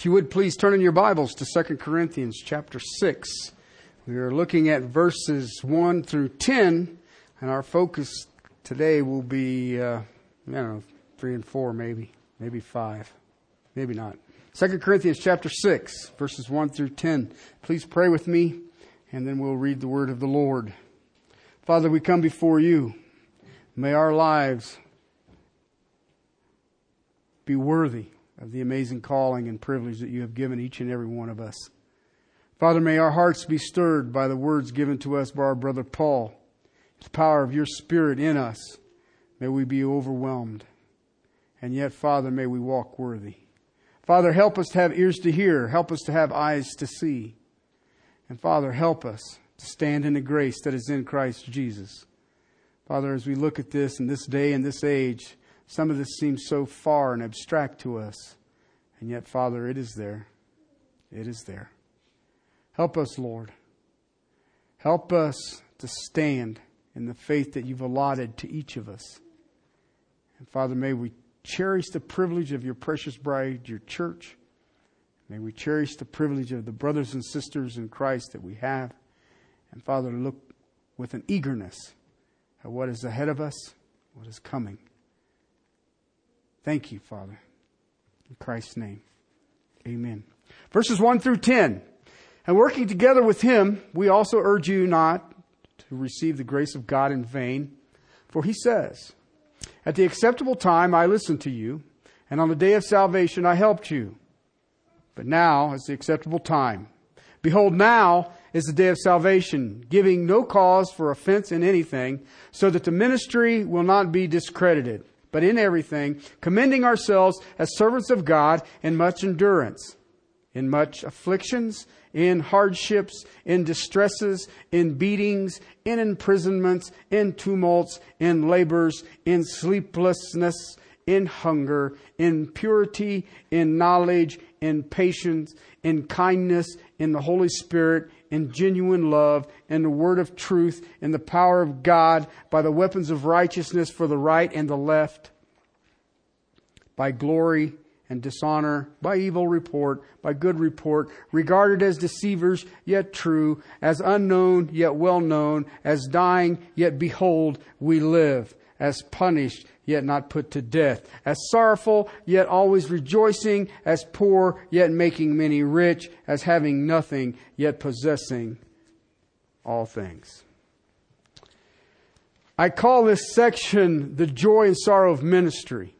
If you would please turn in your Bibles to 2 Corinthians chapter 6. We are looking at verses 1 through 10, and our focus today will be, uh, I don't know, 3 and 4 maybe, maybe 5, maybe not. 2 Corinthians chapter 6, verses 1 through 10. Please pray with me, and then we'll read the word of the Lord. Father, we come before you. May our lives be worthy of the amazing calling and privilege that you have given each and every one of us. Father, may our hearts be stirred by the words given to us by our brother Paul. The power of your Spirit in us. May we be overwhelmed. And yet, Father, may we walk worthy. Father, help us to have ears to hear. Help us to have eyes to see. And Father, help us to stand in the grace that is in Christ Jesus. Father, as we look at this in this day and this age, some of this seems so far and abstract to us. And yet, Father, it is there. It is there. Help us, Lord. Help us to stand in the faith that you've allotted to each of us. And Father, may we cherish the privilege of your precious bride, your church. May we cherish the privilege of the brothers and sisters in Christ that we have. And Father, look with an eagerness at what is ahead of us, what is coming. Thank you, Father. In Christ's name. Amen. Verses 1 through 10. And working together with him, we also urge you not to receive the grace of God in vain. For he says, At the acceptable time I listened to you, and on the day of salvation I helped you. But now is the acceptable time. Behold, now is the day of salvation, giving no cause for offense in anything, so that the ministry will not be discredited but in everything, commending ourselves as servants of God in much endurance, in much afflictions, in hardships, in distresses, in beatings, in imprisonments, in tumults, in labors, in sleeplessness, in hunger, in purity, in knowledge, in patience, in kindness, in the Holy Spirit, in genuine love, in the word of truth, in the power of God, by the weapons of righteousness for the right and the left, by glory and dishonor, by evil report, by good report, regarded as deceivers, yet true, as unknown, yet well known, as dying, yet behold, we live, as punished, yet not put to death, as sorrowful, yet always rejoicing, as poor, yet making many rich, as having nothing, yet possessing all things. I call this section the joy and sorrow of ministry.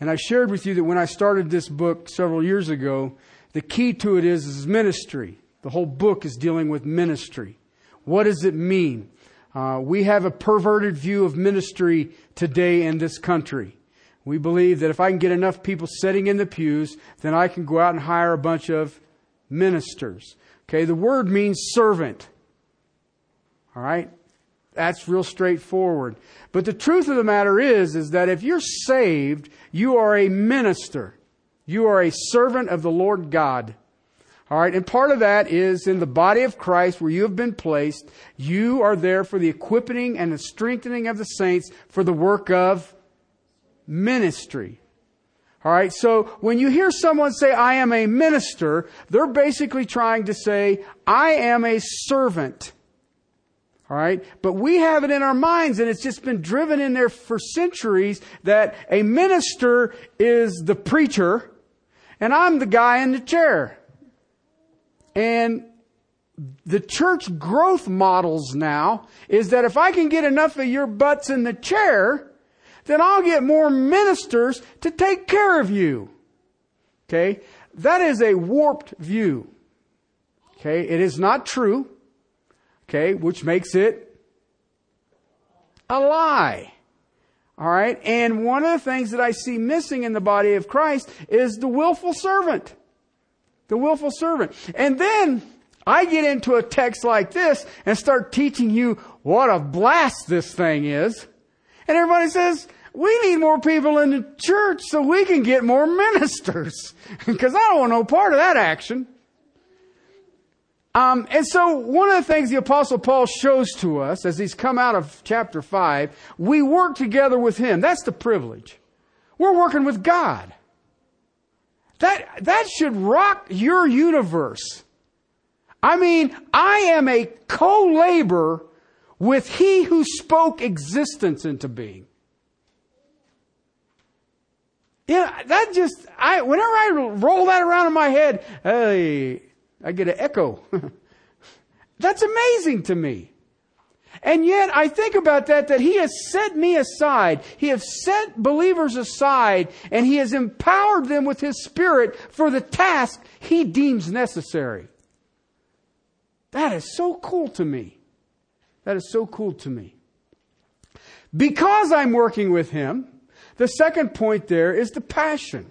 And I shared with you that when I started this book several years ago, the key to it is, is ministry. The whole book is dealing with ministry. What does it mean? Uh, we have a perverted view of ministry today in this country. We believe that if I can get enough people sitting in the pews, then I can go out and hire a bunch of ministers. Okay, the word means servant. All right? That's real straightforward. But the truth of the matter is, is that if you're saved, you are a minister. You are a servant of the Lord God. All right, and part of that is in the body of Christ where you have been placed. You are there for the equipping and the strengthening of the saints for the work of ministry. All right, so when you hear someone say, I am a minister, they're basically trying to say, I am a servant. All right, but we have it in our minds and it's just been driven in there for centuries that a minister is the preacher and I'm the guy in the chair. And the church growth models now is that if I can get enough of your butts in the chair, then I'll get more ministers to take care of you. Okay? That is a warped view. Okay? It is not true. Okay? Which makes it a lie. All right? And one of the things that I see missing in the body of Christ is the willful servant. The willful servant. And then I get into a text like this and start teaching you what a blast this thing is. And everybody says, we need more people in the church so we can get more ministers. Because I don't want no part of that action. Um, and so one of the things the apostle Paul shows to us as he's come out of chapter five, we work together with him. That's the privilege. We're working with God. That, that should rock your universe. I mean, I am a co-laborer with he who spoke existence into being. Yeah, that just, I, whenever I roll that around in my head, hey, I get an echo. That's amazing to me. And yet I think about that, that He has set me aside. He has set believers aside and He has empowered them with His Spirit for the task He deems necessary. That is so cool to me. That is so cool to me. Because I'm working with Him, the second point there is the passion.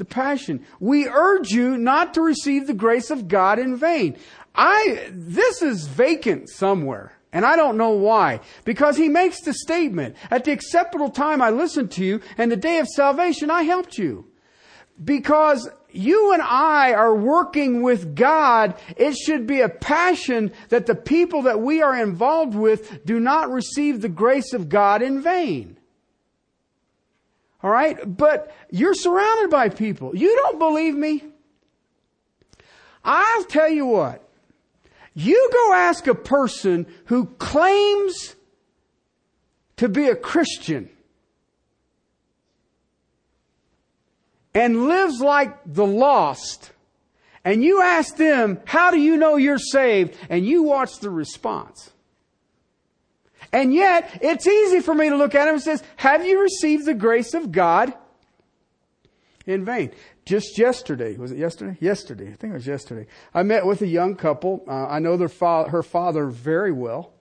The passion. We urge you not to receive the grace of God in vain. I, this is vacant somewhere. And I don't know why. Because he makes the statement, at the acceptable time I listened to you, and the day of salvation I helped you. Because you and I are working with God, it should be a passion that the people that we are involved with do not receive the grace of God in vain. All right? But you're surrounded by people. You don't believe me? I'll tell you what. You go ask a person who claims to be a Christian and lives like the lost, and you ask them, How do you know you're saved? And you watch the response. And yet, it's easy for me to look at him and says, Have you received the grace of God in vain? Just yesterday, was it yesterday? Yesterday, I think it was yesterday. I met with a young couple. Uh, I know their fa- her father very well.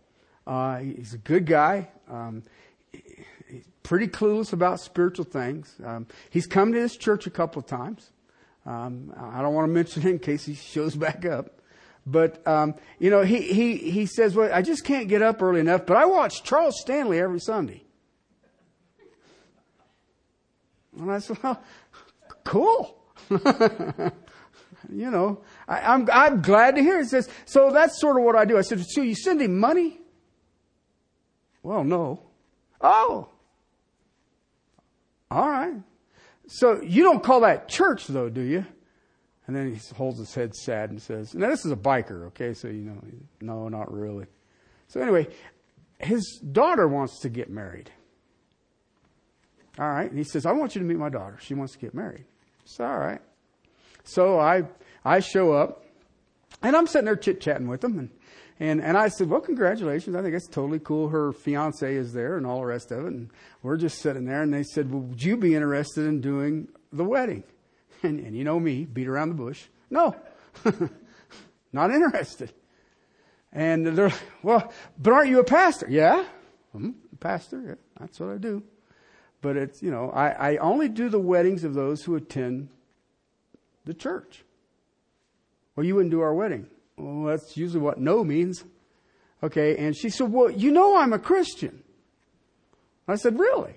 Uh, he's a good guy. Um, he's pretty clueless about spiritual things. Um, he's come to this church a couple of times. Um, I don't want to mention it in case he shows back up. But um, you know, he he he says, "Well, I just can't get up early enough." But I watch Charles Stanley every Sunday. And I said, "Well, cool." you know, I, am I'm, I'm glad to hear it. Says, so that's sort of what I do. I said, so you send him money? Well, no. Oh. All right. So you don't call that church though, do you? And then he holds his head sad and says, now this is a biker, okay? So, you know, no, not really. So anyway, his daughter wants to get married. All right. And he says, I want you to meet my daughter. She wants to get married. It's all right. So I, I show up and I'm sitting there chit chatting with them and, and, and I said, well, congratulations. I think it's totally cool. Her fiance is there and all the rest of it. And we're just sitting there and they said, well, would you be interested in doing the wedding? And, and you know me, beat around the bush. No, not interested. And they're well, but aren't you a pastor? Yeah, I'm a pastor. Yeah, that's what I do. But it's, you know, I, I only do the weddings of those who attend the church. Well, you wouldn't do our wedding. Well, that's usually what no means. Okay, and she said, well, you know I'm a Christian. I said, really?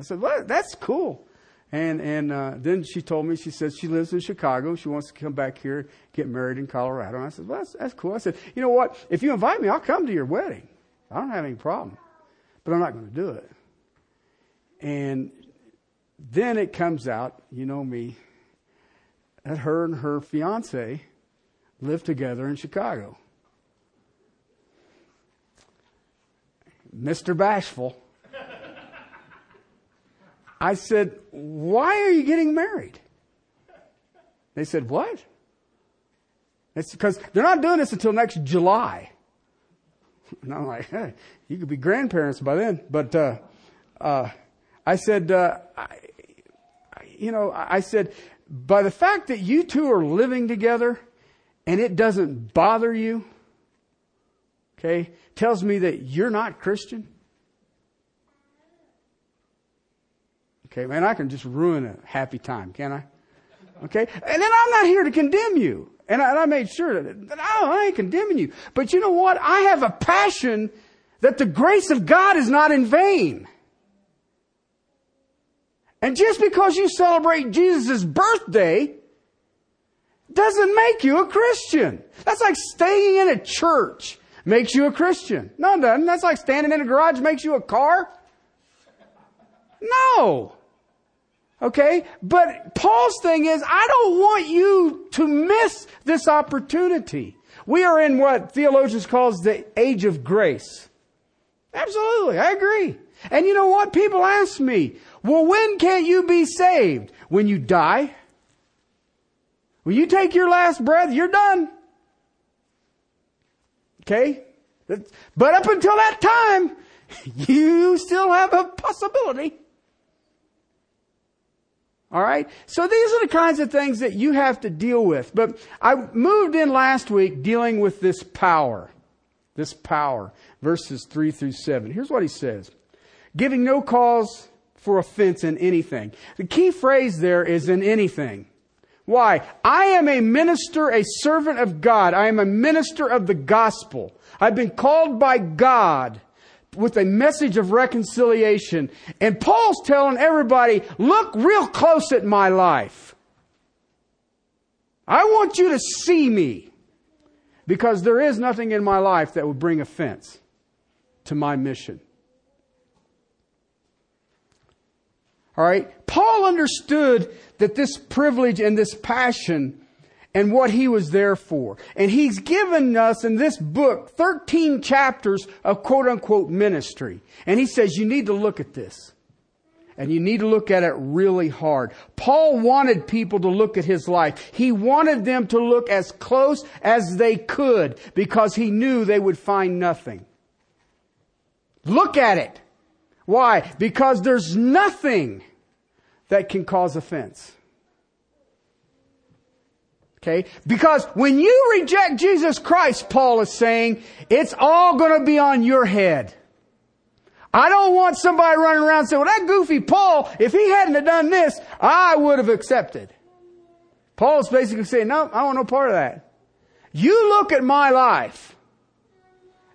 I said, well, that's cool. And, and uh, then she told me, she said she lives in Chicago. She wants to come back here, get married in Colorado. And I said, well, that's, that's cool. I said, you know what? If you invite me, I'll come to your wedding. I don't have any problem. But I'm not going to do it. And then it comes out, you know me, that her and her fiance live together in Chicago. Mr. Bashful. I said, Why are you getting married? They said, What? It's because they're not doing this until next July. And I'm like, Hey, you could be grandparents by then. But uh, uh, I said, uh, I, you know, I said, by the fact that you two are living together and it doesn't bother you, okay, tells me that you're not Christian. Okay, man, I can just ruin a happy time, can I? Okay, and then I'm not here to condemn you. And I, and I made sure that, oh, I ain't condemning you. But you know what? I have a passion that the grace of God is not in vain. And just because you celebrate Jesus' birthday doesn't make you a Christian. That's like staying in a church makes you a Christian. No, it doesn't. That's like standing in a garage makes you a car. No. Okay? But Paul's thing is, I don't want you to miss this opportunity. We are in what theologians calls the age of grace. Absolutely, I agree. And you know what? People ask me, well, when can't you be saved? When you die? When you take your last breath, you're done. Okay? But up until that time, you still have a possibility. All right? So these are the kinds of things that you have to deal with. But I moved in last week dealing with this power. This power. Verses 3 through 7. Here's what he says. Giving no cause for offense in anything. The key phrase there is in anything. Why? I am a minister, a servant of God. I am a minister of the gospel. I've been called by God with a message of reconciliation. And Paul's telling everybody, look real close at my life. I want you to see me because there is nothing in my life that would bring offense to my mission. All right. Paul understood that this privilege and this passion and what he was there for. And he's given us in this book 13 chapters of quote unquote ministry. And he says, you need to look at this. And you need to look at it really hard. Paul wanted people to look at his life. He wanted them to look as close as they could because he knew they would find nothing. Look at it. Why? Because there's nothing that can cause offense. Okay? Because when you reject Jesus Christ, Paul is saying, it's all gonna be on your head. I don't want somebody running around saying, well, that goofy Paul, if he hadn't have done this, I would have accepted. Paul's basically saying, no, I want no part of that. You look at my life,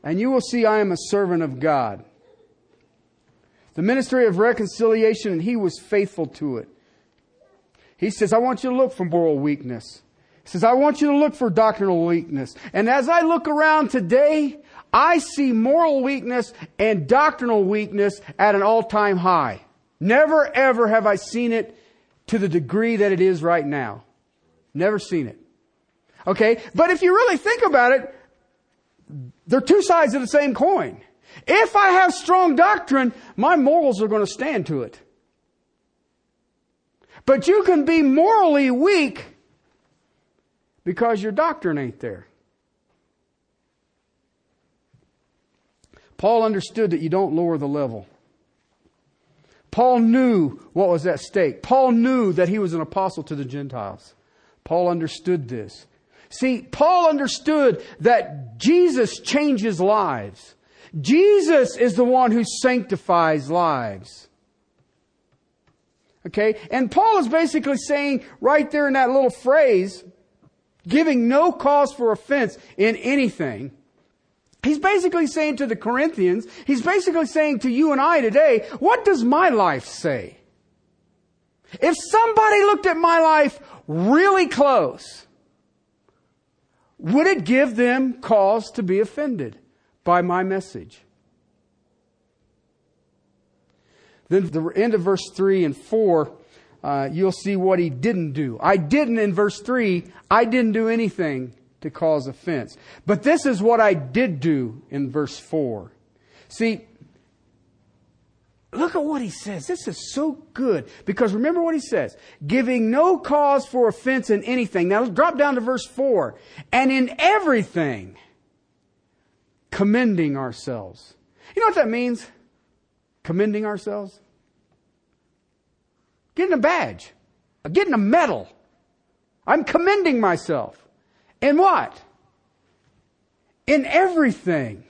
and you will see I am a servant of God. The ministry of reconciliation, and he was faithful to it. He says, I want you to look for moral weakness. He says, I want you to look for doctrinal weakness. And as I look around today, I see moral weakness and doctrinal weakness at an all-time high. Never ever have I seen it to the degree that it is right now. Never seen it. Okay? But if you really think about it, they're two sides of the same coin. If I have strong doctrine, my morals are going to stand to it. But you can be morally weak because your doctrine ain't there. Paul understood that you don't lower the level. Paul knew what was at stake. Paul knew that he was an apostle to the Gentiles. Paul understood this. See, Paul understood that Jesus changes lives. Jesus is the one who sanctifies lives. Okay? And Paul is basically saying right there in that little phrase, giving no cause for offense in anything. He's basically saying to the Corinthians, he's basically saying to you and I today, what does my life say? If somebody looked at my life really close, would it give them cause to be offended by my message? Then the end of verse 3 and 4 uh, you'll see what he didn't do. I didn't, in verse 3, I didn't do anything to cause offense. But this is what I did do in verse 4. See, look at what he says. This is so good. Because remember what he says giving no cause for offense in anything. Now drop down to verse 4. And in everything, commending ourselves. You know what that means? Commending ourselves? Getting a badge, getting a medal. I'm commending myself. In what? In everything.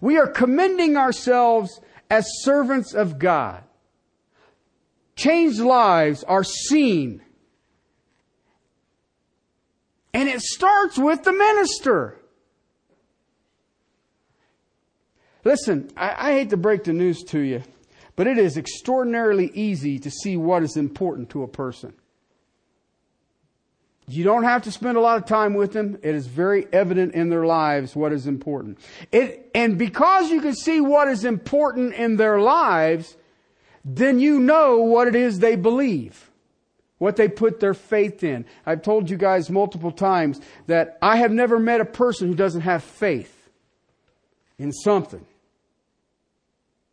We are commending ourselves as servants of God. Changed lives are seen. And it starts with the minister. Listen, I, I hate to break the news to you. But it is extraordinarily easy to see what is important to a person. You don't have to spend a lot of time with them. It is very evident in their lives what is important. It, and because you can see what is important in their lives, then you know what it is they believe. What they put their faith in. I've told you guys multiple times that I have never met a person who doesn't have faith in something.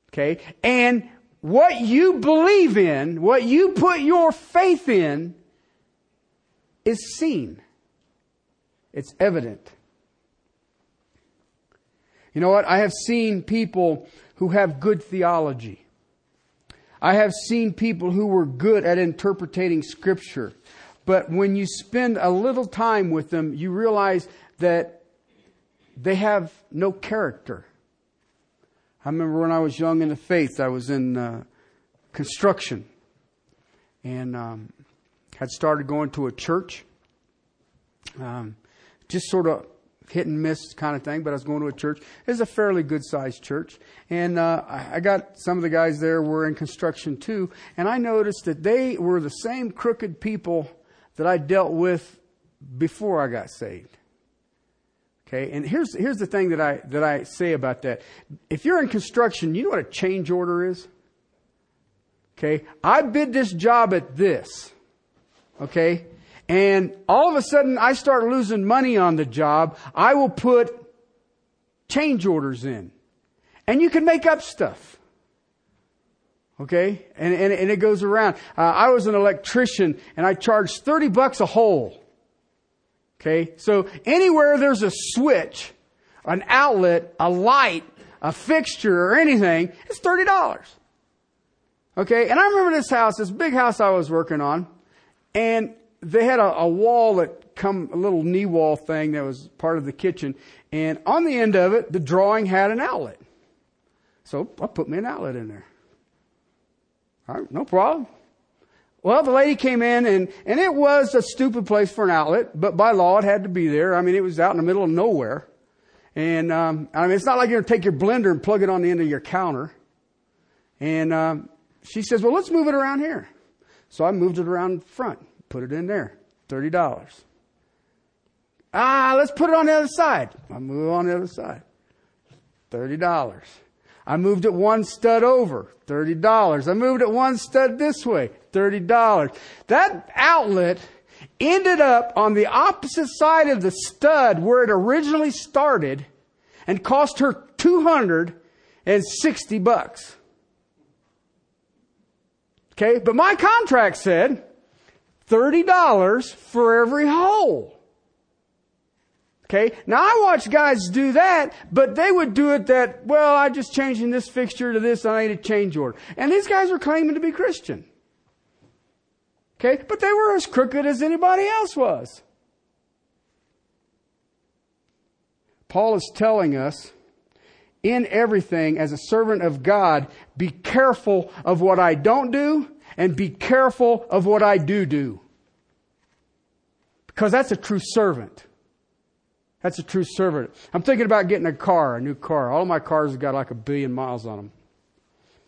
Okay? And what you believe in, what you put your faith in, is seen. It's evident. You know what? I have seen people who have good theology. I have seen people who were good at interpreting scripture. But when you spend a little time with them, you realize that they have no character. I remember when I was young in the faith, I was in uh, construction and um, had started going to a church. Um, just sort of hit and miss kind of thing, but I was going to a church. It was a fairly good sized church. And uh, I got some of the guys there were in construction too. And I noticed that they were the same crooked people that I dealt with before I got saved. Okay, and here's here's the thing that I that I say about that. If you're in construction, you know what a change order is? Okay, I bid this job at this. Okay, and all of a sudden I start losing money on the job, I will put change orders in. And you can make up stuff. Okay? And, and, and it goes around. Uh, I was an electrician and I charged 30 bucks a hole. Okay? So anywhere there's a switch, an outlet, a light, a fixture or anything, it's $30. Okay? And I remember this house, this big house I was working on, and they had a, a wall that come, a little knee wall thing that was part of the kitchen. And on the end of it, the drawing had an outlet. So I put me an outlet in there. All right, no problem. Well, the lady came in and, and it was a stupid place for an outlet, but by law it had to be there. I mean, it was out in the middle of nowhere. And, um, I mean, it's not like you're going to take your blender and plug it on the end of your counter. And, um, she says, well, let's move it around here. So I moved it around front. Put it in there. $30. Ah, let's put it on the other side. I move it on the other side. $30. I moved it one stud over. $30. I moved it one stud this way. $30. That outlet ended up on the opposite side of the stud where it originally started and cost her 260 bucks. Okay, but my contract said $30 for every hole. Okay. Now I watch guys do that, but they would do it that, well, I'm just changing this fixture to this, I need a change order. And these guys are claiming to be Christian. Okay. But they were as crooked as anybody else was. Paul is telling us in everything as a servant of God, be careful of what I don't do and be careful of what I do do. Because that's a true servant. That's a true servant. I'm thinking about getting a car, a new car. All my cars have got like a billion miles on them.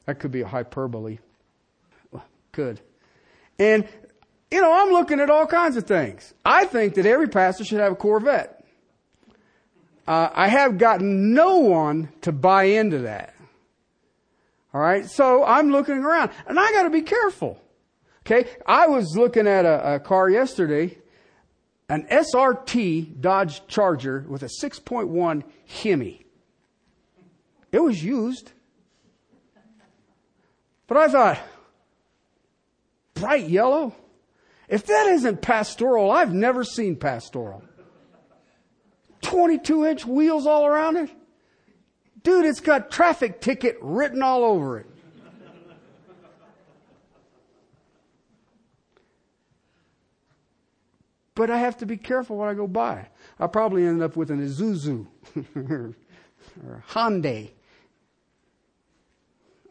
That could be a hyperbole. Good. And, you know, I'm looking at all kinds of things. I think that every pastor should have a Corvette. Uh, I have gotten no one to buy into that. All right. So I'm looking around and I got to be careful. Okay. I was looking at a, a car yesterday an SRT Dodge Charger with a 6.1 Hemi. It was used. But I thought, bright yellow? If that isn't pastoral, I've never seen pastoral. 22 inch wheels all around it? Dude, it's got traffic ticket written all over it. But I have to be careful what I go buy. I'll probably end up with an Isuzu or a Hyundai.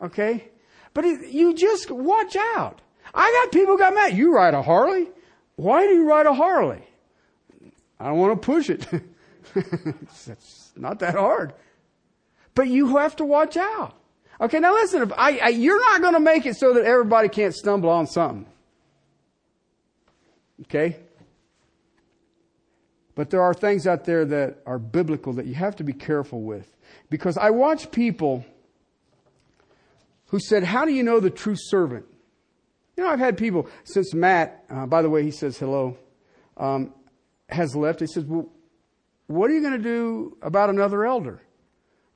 Okay? But it, you just watch out. I got people got mad. You ride a Harley? Why do you ride a Harley? I don't want to push it. it's not that hard. But you have to watch out. Okay, now listen, I, I, you're not going to make it so that everybody can't stumble on something. Okay? But there are things out there that are biblical that you have to be careful with. Because I watch people who said, How do you know the true servant? You know, I've had people, since Matt, uh, by the way, he says hello, um, has left, he says, Well, what are you going to do about another elder?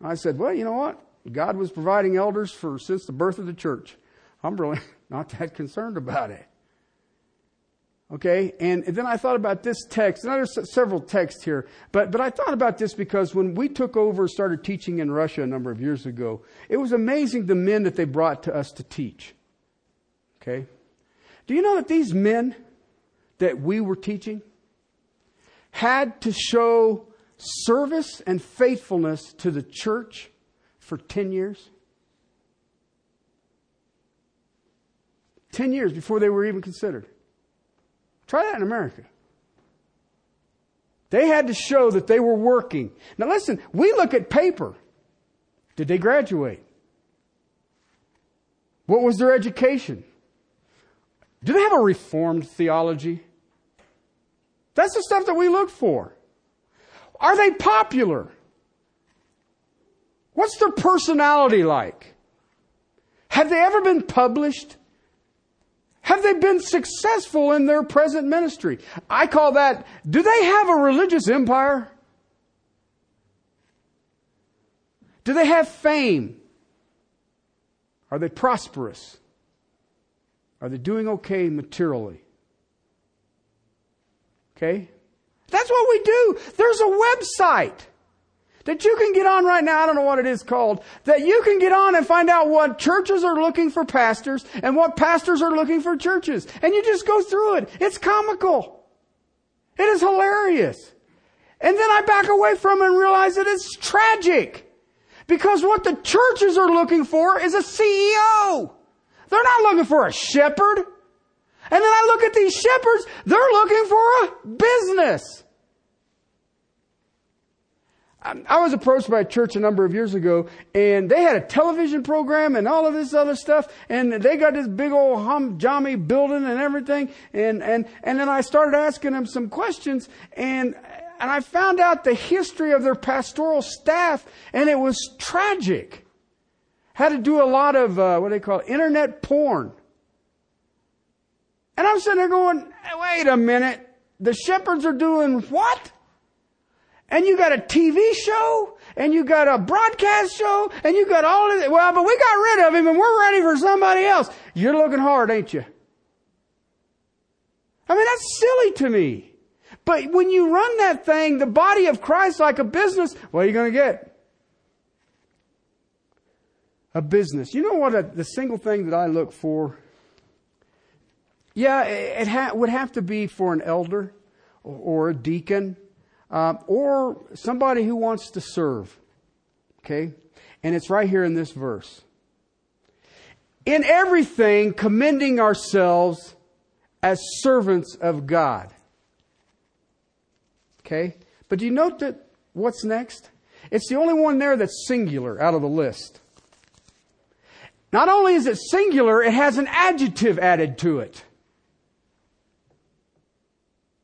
I said, Well, you know what? God was providing elders for since the birth of the church. I'm really not that concerned about it. Okay, and, and then I thought about this text, and there's several texts here, but, but I thought about this because when we took over and started teaching in Russia a number of years ago, it was amazing the men that they brought to us to teach. Okay? Do you know that these men that we were teaching had to show service and faithfulness to the church for 10 years? 10 years before they were even considered. Try that in America. They had to show that they were working. Now listen, we look at paper. Did they graduate? What was their education? Do they have a reformed theology? That's the stuff that we look for. Are they popular? What's their personality like? Have they ever been published? Have they been successful in their present ministry? I call that, do they have a religious empire? Do they have fame? Are they prosperous? Are they doing okay materially? Okay? That's what we do. There's a website that you can get on right now. I don't know what it is called. That you can get on and find out what churches are looking for pastors and what pastors are looking for churches. And you just go through it. It's comical. It is hilarious. And then I back away from it and realize that it's tragic. Because what the churches are looking for is a CEO. They're not looking for a shepherd. And then I look at these shepherds, they're looking for a business. Um, I was approached by a church a number of years ago, and they had a television program and all of this other stuff, and they got this big old hum jammy building and everything, and and and then I started asking them some questions, and and I found out the history of their pastoral staff, and it was tragic. Had to do a lot of uh, what do they call it, internet porn, and I'm sitting there going, wait a minute, the shepherds are doing what? and you got a TV show, and you got a broadcast show, and you got all of it. Well, but we got rid of him and we're ready for somebody else. You're looking hard, ain't you? I mean, that's silly to me. But when you run that thing, the body of Christ like a business, what are you going to get? A business. You know what a, the single thing that I look for? Yeah, it, ha- would have to be for an elder or, or a deacon uh, or somebody who wants to serve. Okay? And it's right here in this verse. In everything, commending ourselves as servants of God. Okay? But do you note that what's next? It's the only one there that's singular out of the list. Not only is it singular, it has an adjective added to it.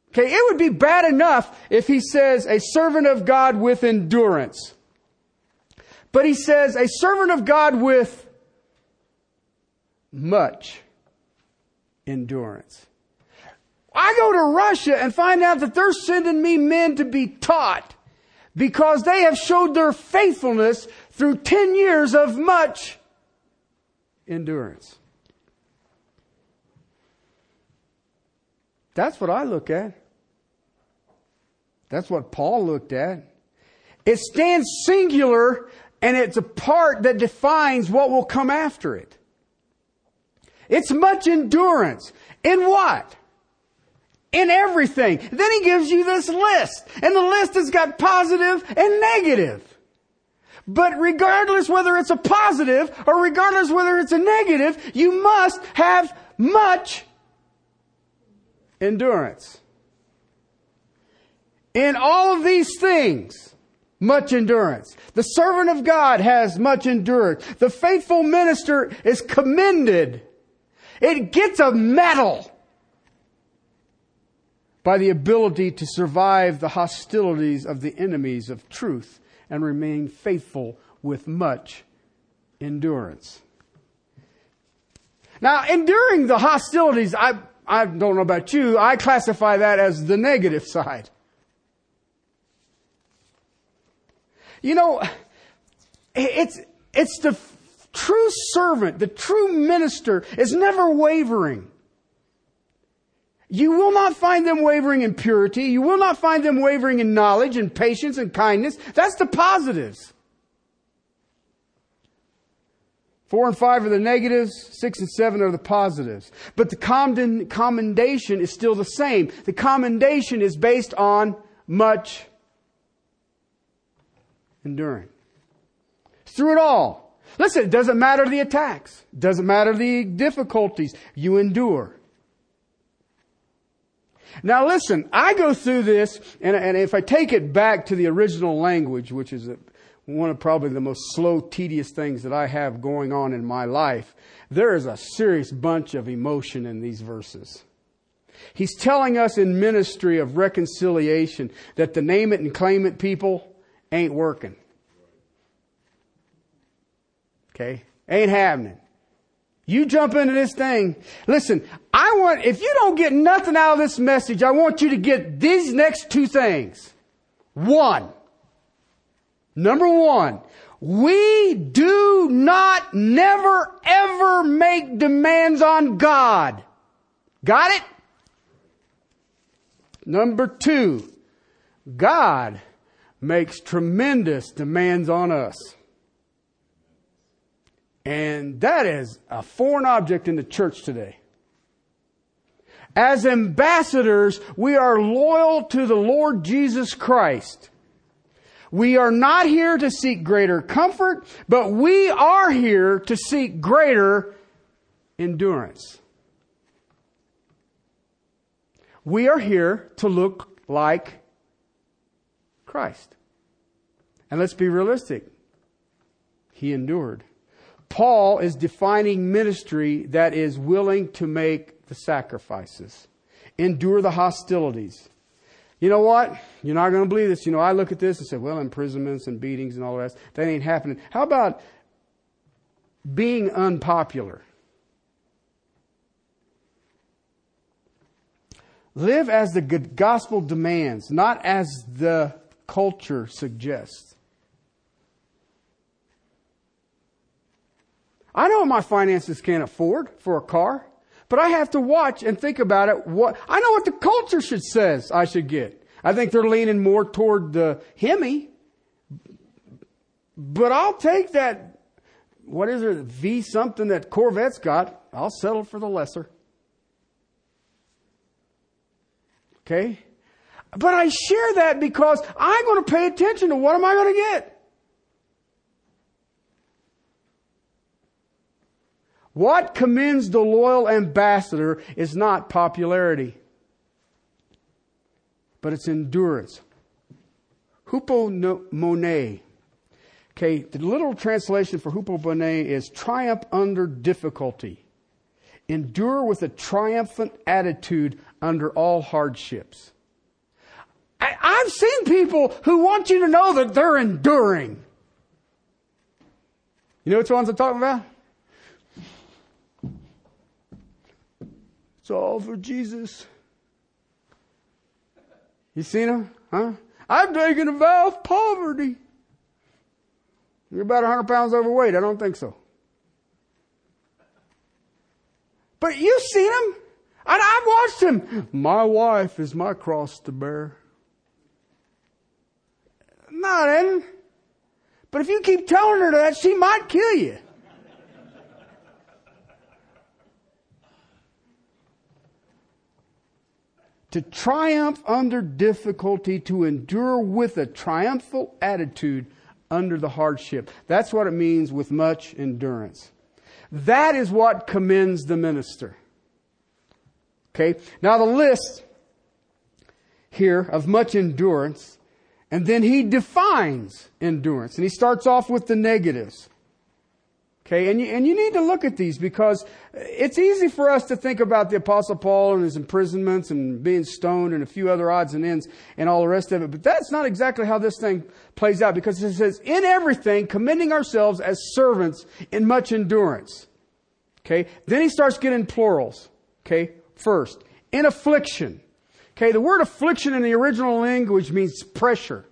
Okay, it would be bad enough if he says a servant of God with endurance. But he says a servant of God with much endurance. I go to Russia and find out that they're sending me men to be taught because they have showed their faithfulness through 10 years of much endurance. That's what I look at. That's what Paul looked at. It stands singular and it's a part that defines what will come after it. It's much endurance. In what? In everything. Then he gives you this list. And the list has got positive and negative. But regardless whether it's a positive or regardless whether it's a negative, you must have much endurance. In all of these things, much endurance. The servant of God has much endurance. The faithful minister is commended. It gets a medal by the ability to survive the hostilities of the enemies of truth and remain faithful with much endurance. Now, enduring the hostilities, I, I don't know about you, I classify that as the negative side. You know, it's, it's the true servant, the true minister is never wavering. You will not find them wavering in purity. You will not find them wavering in knowledge and patience and kindness. That's the positives. Four and five are the negatives, six and seven are the positives. But the commendation is still the same. The commendation is based on much enduring. Through it all. Listen, it doesn't matter the attacks. It doesn't matter the difficulties. You endure. Now listen, I go through this, and, and if I take it back to the original language, which is a, one of probably the most slow, tedious things that I have going on in my life, there is a serious bunch of emotion in these verses. He's telling us in ministry of reconciliation that the name it and claim it people ain't working. Okay? Ain't happening. You jump into this thing. Listen, I want, if you don't get nothing out of this message, I want you to get these next two things. One. Number one. We do not never ever make demands on God. Got it? Number two. God makes tremendous demands on us. And that is a foreign object in the church today. As ambassadors, we are loyal to the Lord Jesus Christ. We are not here to seek greater comfort, but we are here to seek greater endurance. We are here to look like Christ. And let's be realistic. He endured. Paul is defining ministry that is willing to make the sacrifices, endure the hostilities. You know what? You're not going to believe this. You know, I look at this and say, well, imprisonments and beatings and all the rest, that ain't happening. How about being unpopular? Live as the gospel demands, not as the culture suggests. I know my finances can't afford for a car, but I have to watch and think about it. What I know what the culture should says I should get. I think they're leaning more toward the Hemi, but I'll take that. What is it? V something that Corvette's got. I'll settle for the lesser. Okay? But I share that because I'm going to pay attention to what am I going to get? What commends the loyal ambassador is not popularity, but it's endurance. Hupomone. Okay, the literal translation for hupomone is triumph under difficulty. Endure with a triumphant attitude under all hardships. I, I've seen people who want you to know that they're enduring. You know which ones I'm talking about? It's all for Jesus. You seen him? Huh? I'm taking a vow of poverty. You're about 100 pounds overweight. I don't think so. But you've seen him. And I've watched him. My wife is my cross to bear. Not in. But if you keep telling her that, she might kill you. To triumph under difficulty, to endure with a triumphal attitude under the hardship. That's what it means with much endurance. That is what commends the minister. Okay, now the list here of much endurance, and then he defines endurance, and he starts off with the negatives. Okay, and you, and you need to look at these because it's easy for us to think about the Apostle Paul and his imprisonments and being stoned and a few other odds and ends and all the rest of it, but that's not exactly how this thing plays out because it says, in everything, commending ourselves as servants in much endurance. Okay. Then he starts getting plurals. Okay. First, in affliction. Okay. The word affliction in the original language means pressure.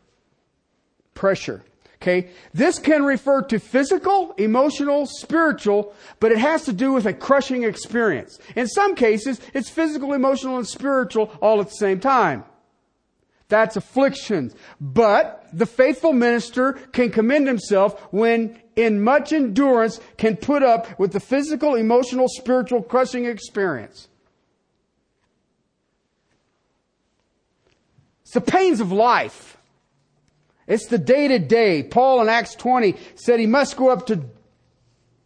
Pressure. Okay. This can refer to physical, emotional, spiritual, but it has to do with a crushing experience. In some cases, it's physical, emotional, and spiritual all at the same time. That's afflictions. But the faithful minister can commend himself when in much endurance can put up with the physical, emotional, spiritual crushing experience. It's the pains of life. It's the day to day. Paul in Acts 20 said he must go up to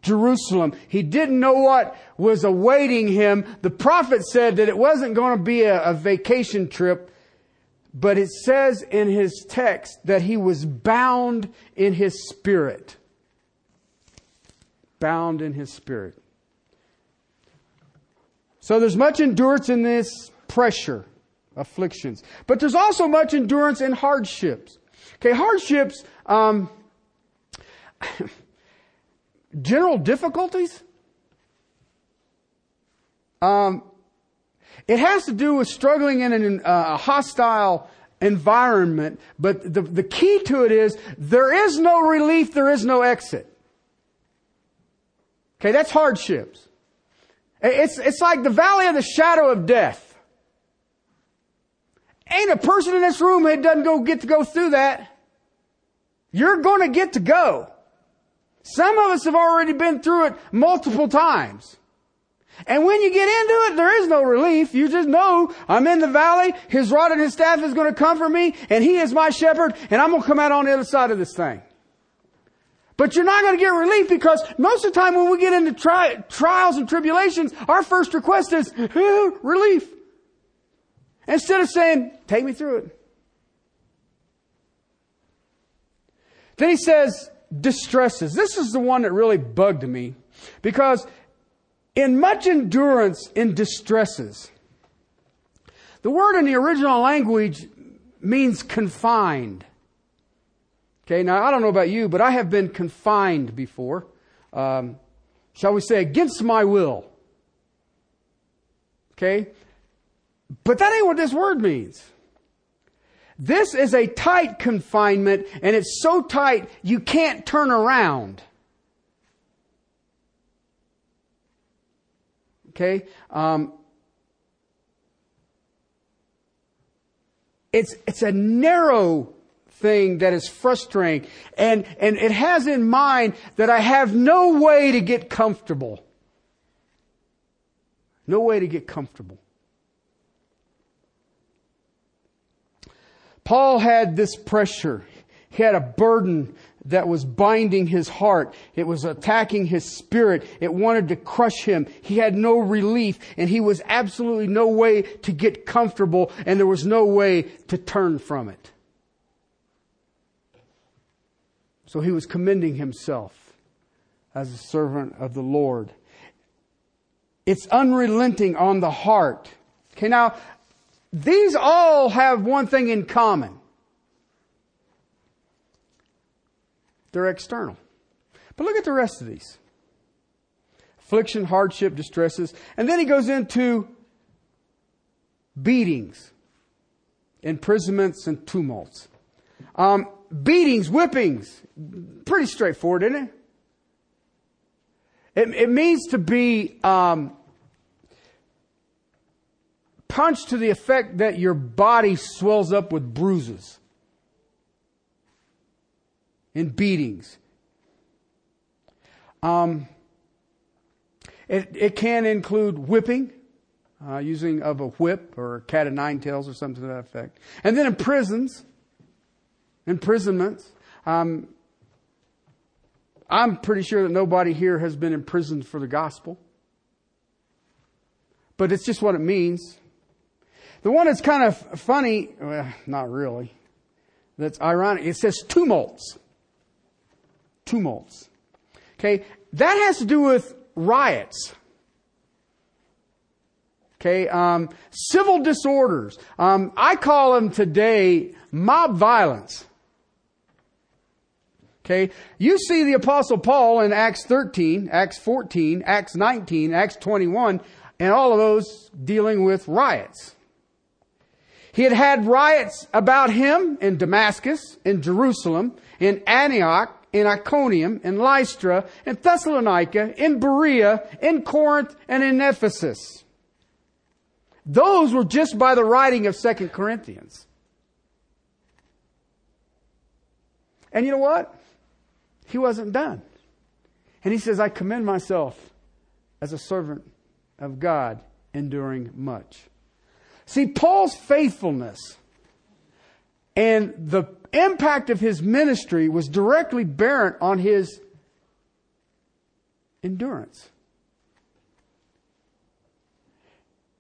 Jerusalem. He didn't know what was awaiting him. The prophet said that it wasn't going to be a, a vacation trip, but it says in his text that he was bound in his spirit. Bound in his spirit. So there's much endurance in this pressure, afflictions. But there's also much endurance in hardships. Okay, hardships, um, general difficulties. Um, it has to do with struggling in an, uh, a hostile environment, but the, the key to it is there is no relief, there is no exit. Okay, that's hardships. It's, it's like the valley of the shadow of death. Ain't a person in this room that doesn't go get to go through that. You're going to get to go. Some of us have already been through it multiple times. And when you get into it, there is no relief. You just know I'm in the valley. His rod and his staff is going to comfort me and he is my shepherd and I'm going to come out on the other side of this thing. But you're not going to get relief because most of the time when we get into tri- trials and tribulations, our first request is relief. Instead of saying, take me through it. Then he says, distresses. This is the one that really bugged me because in much endurance in distresses, the word in the original language means confined. Okay, now I don't know about you, but I have been confined before. Um, shall we say, against my will. Okay? But that ain't what this word means. This is a tight confinement, and it's so tight you can't turn around. Okay? Um, it's, it's a narrow thing that is frustrating, and, and it has in mind that I have no way to get comfortable. No way to get comfortable. Paul had this pressure. He had a burden that was binding his heart. It was attacking his spirit. It wanted to crush him. He had no relief and he was absolutely no way to get comfortable and there was no way to turn from it. So he was commending himself as a servant of the Lord. It's unrelenting on the heart. Okay, now these all have one thing in common. They're external. But look at the rest of these. Affliction, hardship, distresses. And then he goes into beatings, imprisonments, and tumults. Um, beatings, whippings. Pretty straightforward, isn't it? It, it means to be um, punch to the effect that your body swells up with bruises and beatings. Um, it, it can include whipping, uh, using of a whip or a cat of nine tails or something to that effect. And then in prisons, imprisonments. Um, I'm pretty sure that nobody here has been imprisoned for the gospel. But it's just what it means. The one that's kind of funny, well, not really, that's ironic, it says tumults. Tumults. Okay, that has to do with riots. Okay, um, civil disorders. Um, I call them today mob violence. Okay? You see the apostle Paul in Acts 13, Acts 14, Acts 19, Acts 21, and all of those dealing with riots. He had had riots about him in Damascus, in Jerusalem, in Antioch, in Iconium, in Lystra, in Thessalonica, in Berea, in Corinth, and in Ephesus. Those were just by the writing of Second Corinthians. And you know what? He wasn't done. And he says, I commend myself as a servant of God, enduring much. See, Paul's faithfulness and the impact of his ministry was directly bearing on his endurance.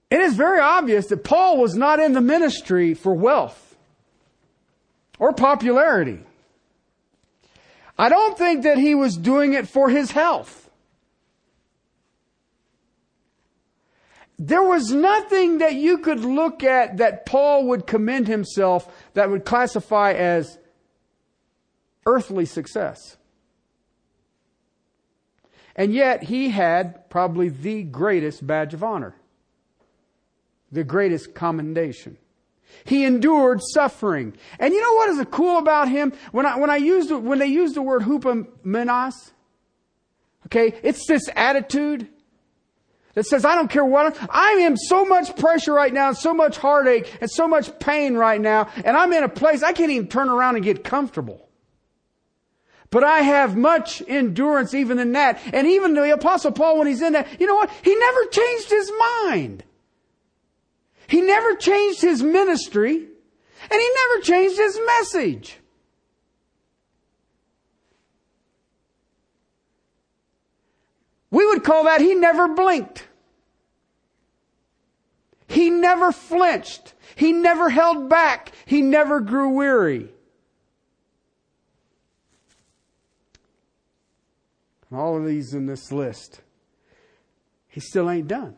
It is very obvious that Paul was not in the ministry for wealth or popularity. I don't think that he was doing it for his health. There was nothing that you could look at that Paul would commend himself that would classify as earthly success. And yet he had probably the greatest badge of honor, the greatest commendation. He endured suffering. And you know what is cool about him? When I, when I used, when they used the word hupamenos, okay, it's this attitude that says, I don't care what, I am so much pressure right now, so much heartache, and so much pain right now, and I'm in a place I can't even turn around and get comfortable. But I have much endurance even in that. And even the apostle Paul, when he's in that, you know what? He never changed his mind. He never changed his ministry, and he never changed his message. We would call that he never blinked. He never flinched. He never held back. He never grew weary. all of these in this list, he still ain't done.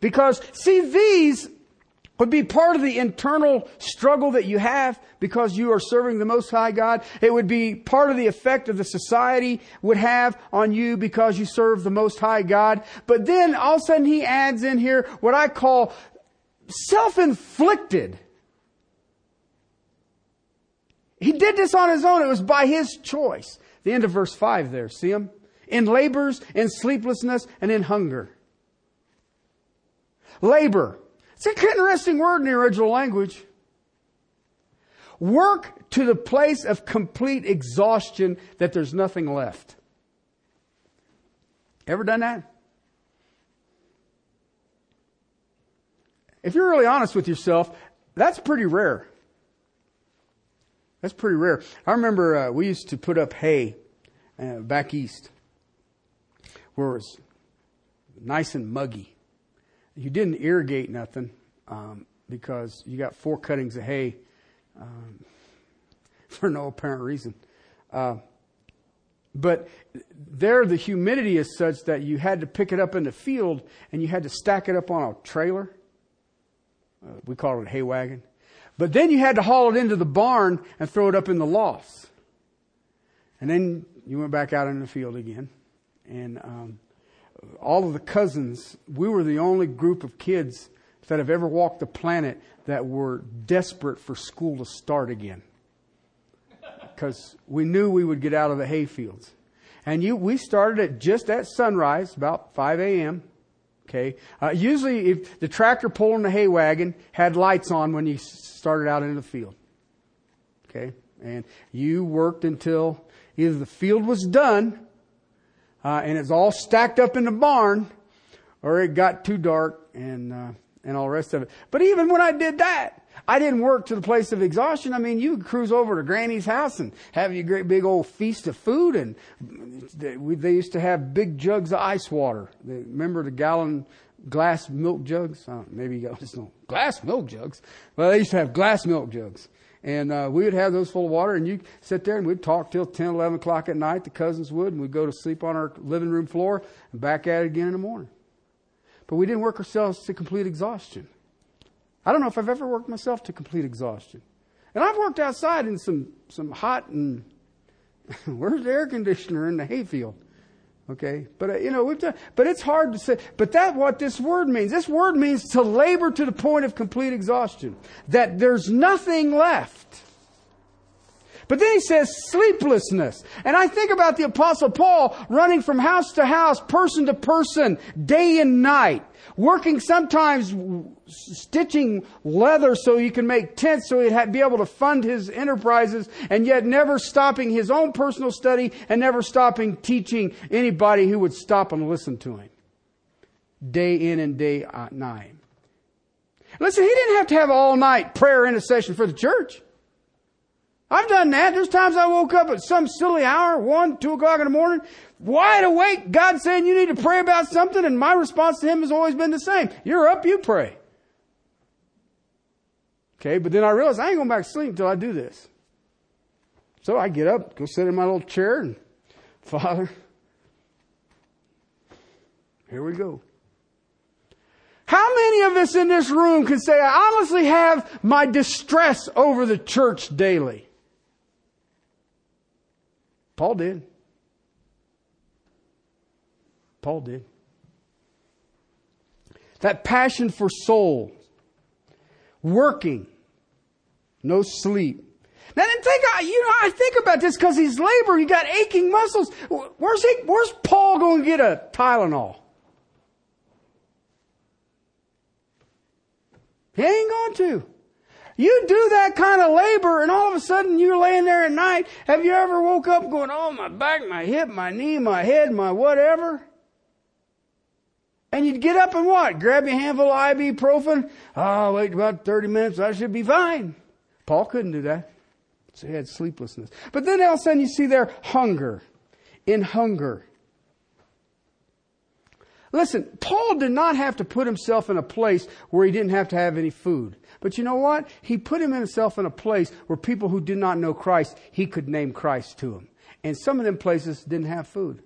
Because, see, these would be part of the internal struggle that you have because you are serving the Most High God. It would be part of the effect of the society would have on you because you serve the Most High God. But then all of a sudden he adds in here what I call self-inflicted. He did this on his own. It was by his choice. The end of verse 5 there. See him? In labors, in sleeplessness, and in hunger. Labor. It's an interesting word in the original language. Work to the place of complete exhaustion that there's nothing left. Ever done that? If you're really honest with yourself, that's pretty rare. That's pretty rare. I remember uh, we used to put up hay uh, back east where it was nice and muggy you didn't irrigate nothing um, because you got four cuttings of hay um, for no apparent reason. Uh, but there, the humidity is such that you had to pick it up in the field and you had to stack it up on a trailer. Uh, we call it a hay wagon. But then you had to haul it into the barn and throw it up in the lofts. And then you went back out in the field again. And um, all of the cousins, we were the only group of kids that have ever walked the planet that were desperate for school to start again. Because we knew we would get out of the hayfields. And you, we started at just at sunrise, about 5 a.m. Okay. Uh, usually, if the tractor pulling the hay wagon had lights on when you started out into the field. Okay. And you worked until either the field was done uh, and it's all stacked up in the barn, or it got too dark and uh, and all the rest of it. But even when I did that, I didn't work to the place of exhaustion. I mean, you cruise over to Granny's house and have your great big old feast of food, and they, used to have big jugs of ice water. Remember the gallon glass milk jugs? Maybe you just know glass milk jugs. Well, they used to have glass milk jugs. And uh, we would have those full of water, and you sit there and we'd talk till 10, 11 o'clock at night. The cousins would, and we'd go to sleep on our living room floor and back at it again in the morning. But we didn't work ourselves to complete exhaustion. I don't know if I've ever worked myself to complete exhaustion. And I've worked outside in some, some hot and Where's the air conditioner in the hayfield? Okay, but uh, you know, we've done, but it's hard to say. But that what this word means. This word means to labor to the point of complete exhaustion. That there's nothing left. But then he says sleeplessness. And I think about the apostle Paul running from house to house, person to person, day and night working sometimes stitching leather so he can make tents so he'd be able to fund his enterprises and yet never stopping his own personal study and never stopping teaching anybody who would stop and listen to him. Day in and day out nine. Listen, he didn't have to have all night prayer intercession for the church. I've done that. There's times I woke up at some silly hour, one, two o'clock in the morning, wide awake, God saying you need to pray about something, and my response to Him has always been the same. You're up, you pray. Okay, but then I realized I ain't going back to sleep until I do this. So I get up, go sit in my little chair, and Father, here we go. How many of us in this room can say, I honestly have my distress over the church daily? Paul did. Paul did. That passion for soul, working, no sleep. Now then think, you know, I think about this because he's laboring, he got aching muscles. Where's he, where's Paul going to get a Tylenol? He ain't going to. You do that kind of labor and all of a sudden you're laying there at night. Have you ever woke up going, oh, my back, my hip, my knee, my head, my whatever? And you'd get up and what? Grab your handful of ibuprofen. Oh, wait about 30 minutes. I should be fine. Paul couldn't do that. So he had sleeplessness. But then all of a sudden you see there hunger. In hunger. Listen, Paul did not have to put himself in a place where he didn't have to have any food. But you know what? He put himself in a place where people who did not know Christ, he could name Christ to them. And some of them places didn't have food.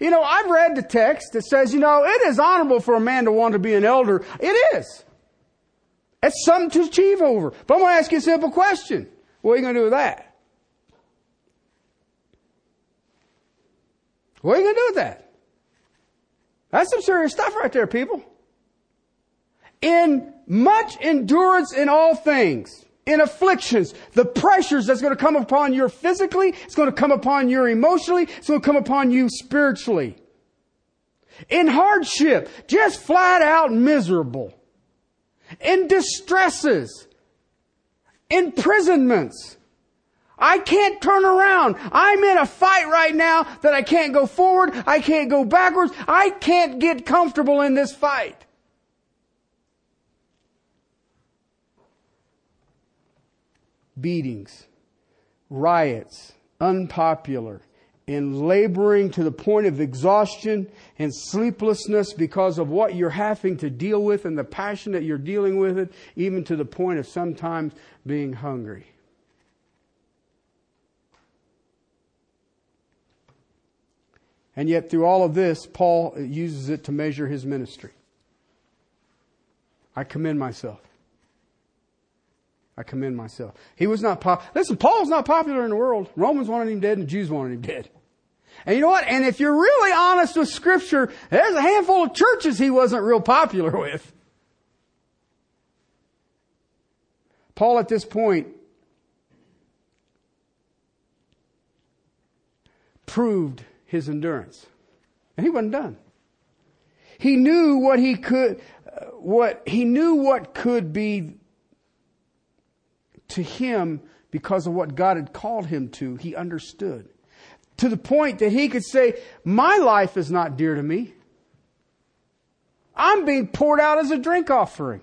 You know, I've read the text that says, you know, it is honorable for a man to want to be an elder. It is. It's something to achieve over. But I'm going to ask you a simple question. What are you going to do with that? What are you going to do with that? That's some serious stuff right there, people. In much endurance in all things in afflictions, the pressures that's going to come upon you physically, it's going to come upon you emotionally, it's going to come upon you spiritually. In hardship, just flat out miserable. In distresses, imprisonments. I can't turn around. I'm in a fight right now that I can't go forward. I can't go backwards. I can't get comfortable in this fight. beatings, riots, unpopular, and laboring to the point of exhaustion and sleeplessness because of what you're having to deal with and the passion that you're dealing with it, even to the point of sometimes being hungry. And yet, through all of this, Paul uses it to measure his ministry. I commend myself. I commend myself. He was not pop. Listen, Paul's not popular in the world. Romans wanted him dead and Jews wanted him dead. And you know what? And if you're really honest with scripture, there's a handful of churches he wasn't real popular with. Paul at this point proved his endurance. And he wasn't done. He knew what he could, what, he knew what could be to him because of what God had called him to. He understood. To the point that he could say, My life is not dear to me. I'm being poured out as a drink offering.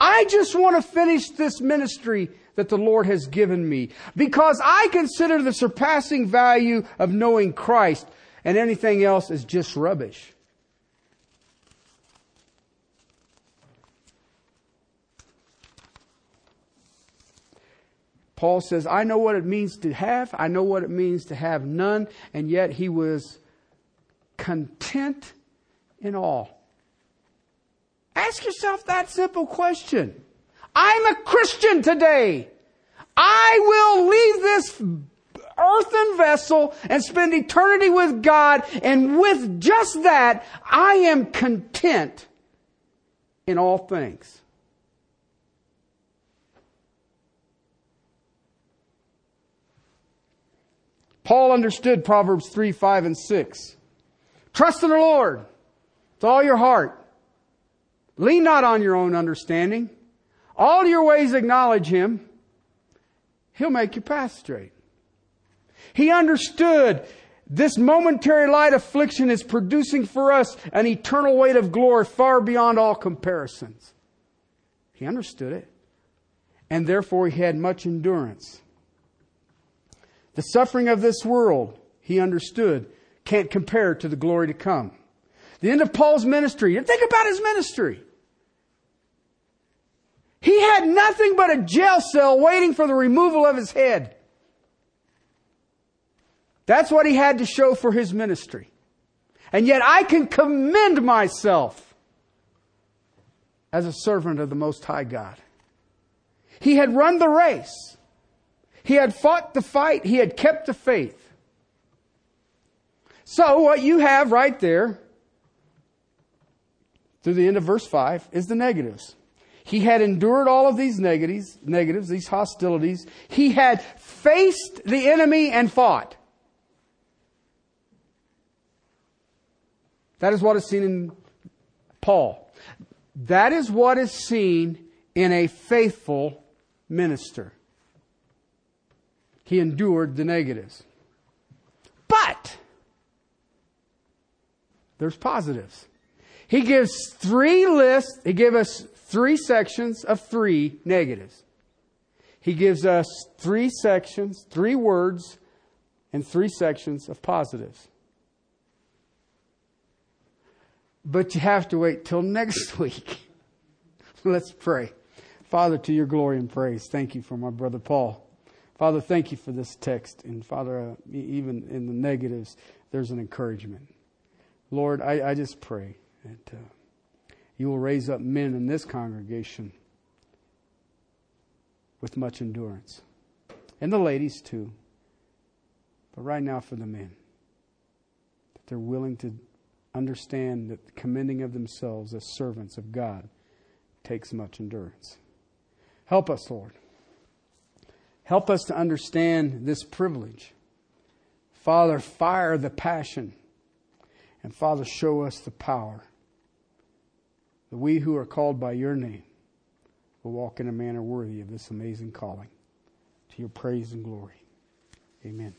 I just want to finish this ministry that the Lord has given me because I consider the surpassing value of knowing Christ and anything else is just rubbish. Paul says, I know what it means to have, I know what it means to have none, and yet he was content in all. Ask yourself that simple question. I'm a Christian today. I will leave this earthen vessel and spend eternity with God. And with just that, I am content in all things. Paul understood Proverbs 3, 5, and 6. Trust in the Lord with all your heart. Lean not on your own understanding. All your ways acknowledge Him. He'll make your path straight. He understood this momentary light affliction is producing for us an eternal weight of glory far beyond all comparisons. He understood it. And therefore he had much endurance. The suffering of this world, he understood, can't compare to the glory to come. The end of Paul's ministry, and think about his ministry. He had nothing but a jail cell waiting for the removal of his head. That's what he had to show for his ministry. And yet I can commend myself as a servant of the Most High God. He had run the race. He had fought the fight. He had kept the faith. So what you have right there through the end of verse 5 is the negatives. He had endured all of these negatives, negatives, these hostilities. He had faced the enemy and fought. That is what is seen in Paul. That is what is seen in a faithful minister. He endured the negatives. But there's positives. He gives three lists, he gives us three sections of three negatives. He gives us three sections, three words, and three sections of positives. But you have to wait till next week. Let's pray. Father, to your glory and praise, thank you for my brother Paul. Father, thank you for this text. And Father, uh, even in the negatives, there's an encouragement. Lord, I, I just pray that uh, you will raise up men in this congregation with much endurance. And the ladies too. But right now for the men. That they're willing to understand that the commending of themselves as servants of God takes much endurance. Help us, Lord. Help us to understand this privilege. Father, fire the passion. And Father, show us the power that we who are called by your name will walk in a manner worthy of this amazing calling. To your praise and glory. Amen.